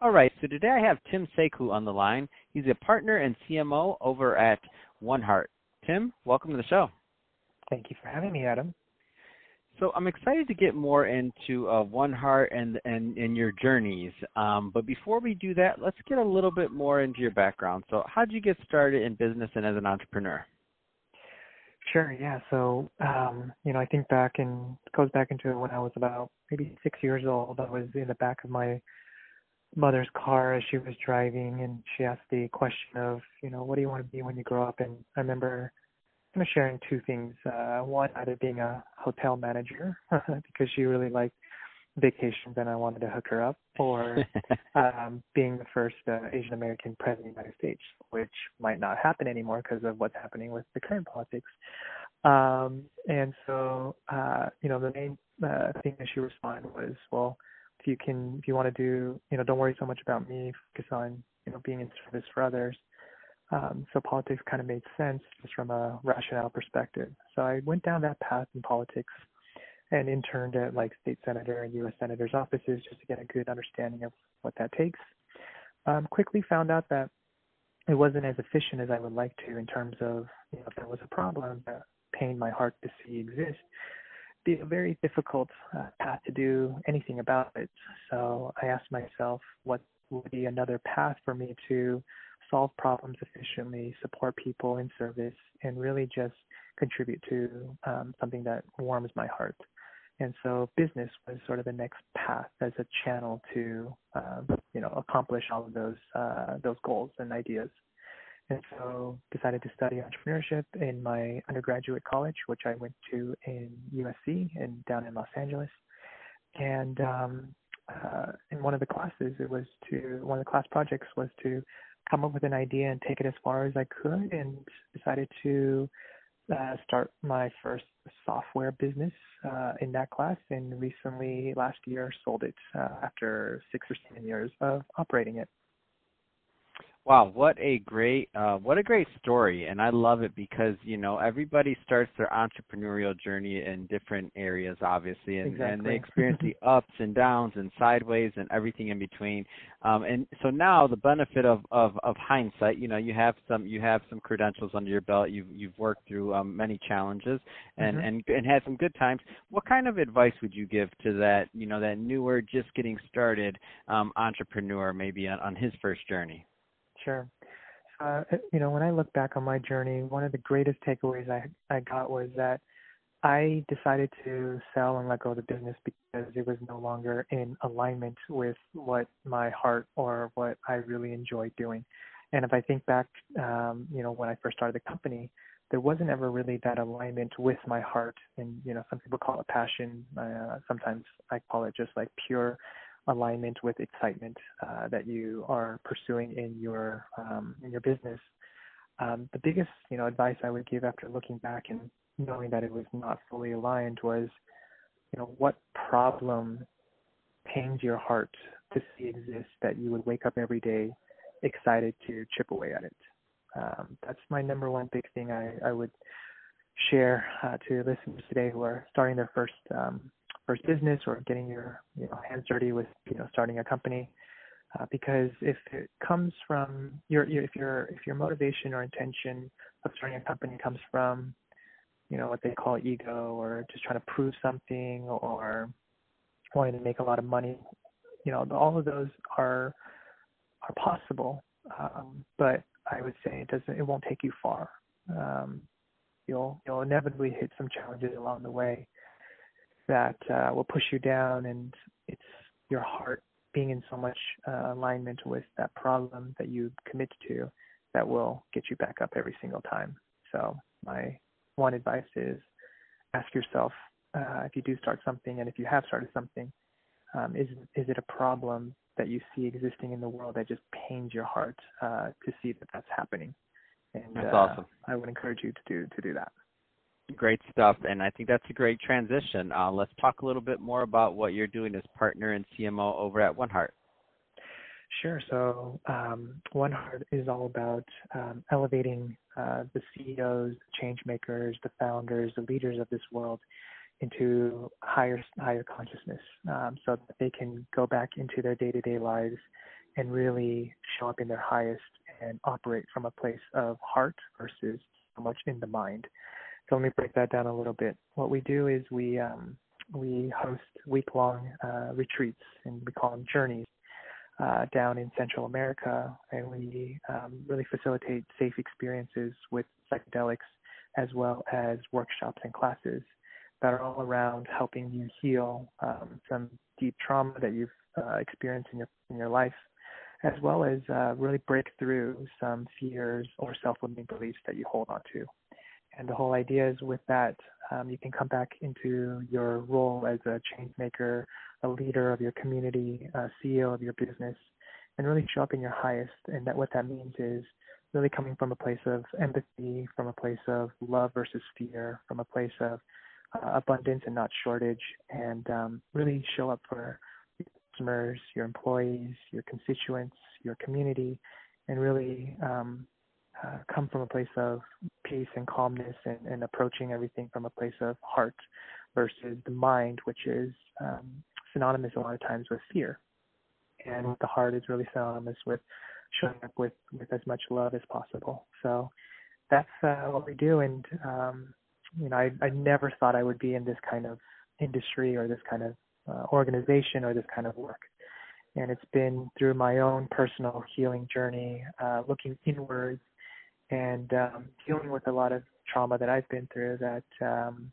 All right, so today I have Tim Sae Koo on the line. He's a partner and CMO over at OneHeart. Tim, welcome to the show. Thank you for having me, Adam. So I'm excited to get more into uh, OneHeart and, and and your journeys. Um, but before we do that, let's get a little bit more into your background. So how did you get started in business and as an entrepreneur? Sure. Yeah. So, um, you know, I think back and goes back into when I was about maybe six years old. I was in the back of my mother's car as she was driving, and she asked the question of, you know, what do you want to be when you grow up? And I remember kind of sharing two things. Uh, one, either being a hotel manager because she really liked vacations and I wanted to hook her up, or um, being the first uh, Asian American president of the United States, which might not happen anymore because of what's happening with the current politics. Um, and so, uh, you know, the main uh, thing that she responded was, well, if you can, if you want to do, you know, don't worry so much about me, focus on, you know, being in service for others. Um, so politics kind of made sense just from a rationale perspective. So I went down that path in politics and interned at like state senator and U.S. senators' offices just to get a good understanding of what that takes. Um, quickly found out that it wasn't as efficient as I would like to in terms of you know if there was a problem that pained my heart to see exist. Be a very difficult uh, path to do anything about it. So I asked myself, what would be another path for me to solve problems efficiently, support people in service, and really just contribute to um, something that warms my heart. And so business was sort of the next path as a channel to, um, you know, accomplish all of those uh, those goals and ideas. And so decided to study entrepreneurship in my undergraduate college, which I went to in USC and down in Los Angeles. And um, uh, in one of the classes, it was to one of the class projects was to come up with an idea and take it as far as I could, and decided to uh, start my first software business uh, in that class. And recently, last year, sold it uh, after six or seven years of operating it. Wow, what a great uh, what a great story, and I love it because you know everybody starts their entrepreneurial journey in different areas, obviously, and, exactly. and they experience the ups and downs and sideways and everything in between. Um, and so now the benefit of, of of hindsight, you know, you have some you have some credentials under your belt. You've you've worked through um, many challenges and mm-hmm. and and had some good times. What kind of advice would you give to that you know that newer, just getting started um, entrepreneur, maybe on, on his first journey? Sure. Uh, you know, when I look back on my journey, one of the greatest takeaways I, I got was that I decided to sell and let go of the business because it was no longer in alignment with what my heart or what I really enjoyed doing. And if I think back, um, you know, when I first started the company, there wasn't ever really that alignment with my heart. And, you know, some people call it passion. Uh, sometimes I call it just like pure alignment with excitement uh, that you are pursuing in your um, in your business. Um, the biggest you know advice I would give after looking back and knowing that it was not fully aligned was, you know, what problem pains your heart to see exist that you would wake up every day excited to chip away at it. Um, that's my number one big thing I, I would share uh, to listeners today who are starting their first um, first business or getting your you know hands dirty with you know starting a company. Uh, because if it comes from your, your if your if your motivation or intention of starting a company comes from you know what they call ego or just trying to prove something or wanting to make a lot of money you know all of those are are possible. Um, but I would say it doesn't it won't take you far. Um, you'll you'll inevitably hit some challenges along the way that uh, will push you down, and it's your heart being in so much uh, alignment with that problem that you commit to that will get you back up every single time. So my one advice is ask yourself uh, if you do start something, and if you have started something, um, is is it a problem that you see existing in the world that just pains your heart uh, to see that that's happening. And that's uh, awesome. I would encourage you to do to do that. Great stuff, and I think that's a great transition. Uh, let's talk a little bit more about what you're doing as partner and CMO over at One Heart. Sure. So um, One Heart is all about um, elevating uh, the CEOs, the change makers, the founders, the leaders of this world into higher higher consciousness, um, so that they can go back into their day-to-day lives and really show up in their highest and operate from a place of heart versus so much in the mind. So let me break that down a little bit. What we do is we um, we host week-long uh, retreats, and we call them journeys, uh, down in Central America, and we um, really facilitate safe experiences with psychedelics as well as workshops and classes that are all around helping you heal um, some deep trauma that you've uh, experienced in your in your life, as well as uh, really break through some fears or self-limiting beliefs that you hold on to. And the whole idea is with that, um, you can come back into your role as a change maker, a leader of your community, a CEO of your business, and really show up in your highest. And that what that means is really coming from a place of empathy, from a place of love versus fear, from a place of uh, abundance and not shortage, and um, really show up for your customers, your employees, your constituents, your community, and really um, uh, come from a place of peace and calmness and, and, approaching everything from a place of heart versus the mind, which is um, synonymous a lot of times with fear. And the heart is really synonymous with showing up with, with as much love as possible. So that's uh, what we do. And, um, you know, I, I never thought I would be in this kind of industry or this kind of uh, organization or this kind of work. And it's been through my own personal healing journey, uh, looking inwards and um, dealing with a lot of trauma that I've been through. That um,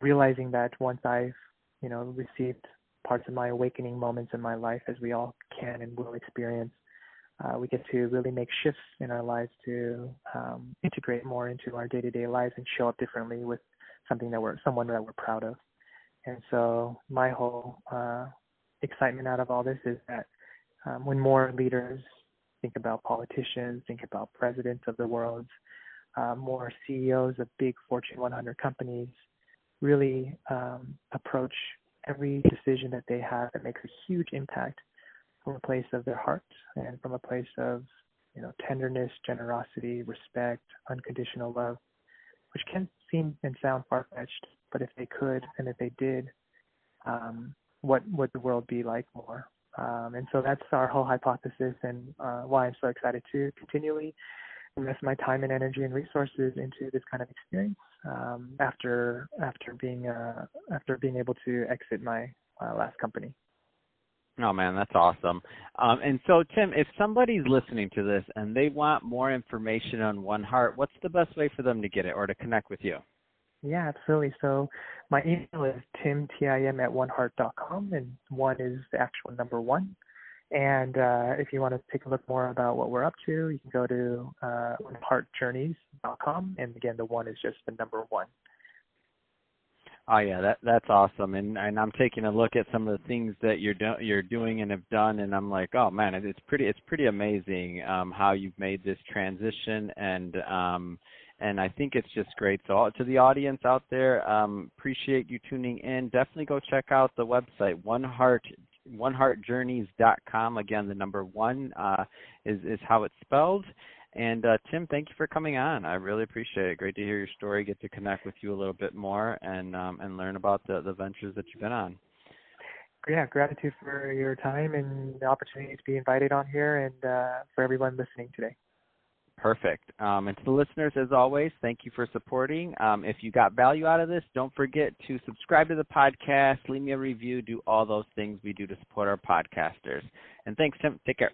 realizing that once I've you know received parts of my awakening moments in my life, as we all can and will experience, uh, we get to really make shifts in our lives to um, integrate more into our day-to-day lives and show up differently with something that we're someone that we're proud of. And so my whole uh, excitement out of all this is that um, when more leaders think about politicians, think about presidents of the world, uh, more CEOs of big Fortune 100 companies really um, approach every decision that they have that makes a huge impact from a place of their heart and from a place of you know tenderness, generosity, respect, unconditional love, which can seem and sound far fetched, but if they could and if they did, um, what would the world be like more? Um, and so that's our whole hypothesis and uh, why I'm so excited to continually invest my time and energy and resources into this kind of experience um, after after being uh, after being able to exit my uh, last company. Oh man, that's awesome. Um, and so, Tim, if somebody's listening to this and they want more information on One Heart, what's the best way for them to get it or to connect with you? Yeah, absolutely. So my email is tim, T-I-M, at oneheart.com, and one is the actual number one. And uh, if you want to take a look more about what we're up to, you can go to uh, oneheartjourneys.com. And again, the one is just the number one. Oh yeah, that that's awesome, and and I'm taking a look at some of the things that you're do, you're doing and have done, and I'm like, oh man, it's pretty it's pretty amazing um, how you've made this transition, and um, and I think it's just great. So to the audience out there, um, appreciate you tuning in. Definitely go check out the website One Heart oneheartjourneys.com. Again, the number one uh, is is how it's spelled. And uh, Tim, thank you for coming on. I really appreciate it. Great to hear your story. Get to connect with you a little bit more and um, and learn about the the ventures that you've been on. Yeah, gratitude for your time and the opportunity to be invited on here, and uh, for everyone listening today. Perfect. Um, and to the listeners, as always, thank you for supporting. Um, if you got value out of this, don't forget to subscribe to the podcast, leave me a review, do all those things we do to support our podcasters. And thanks, Tim. Take care.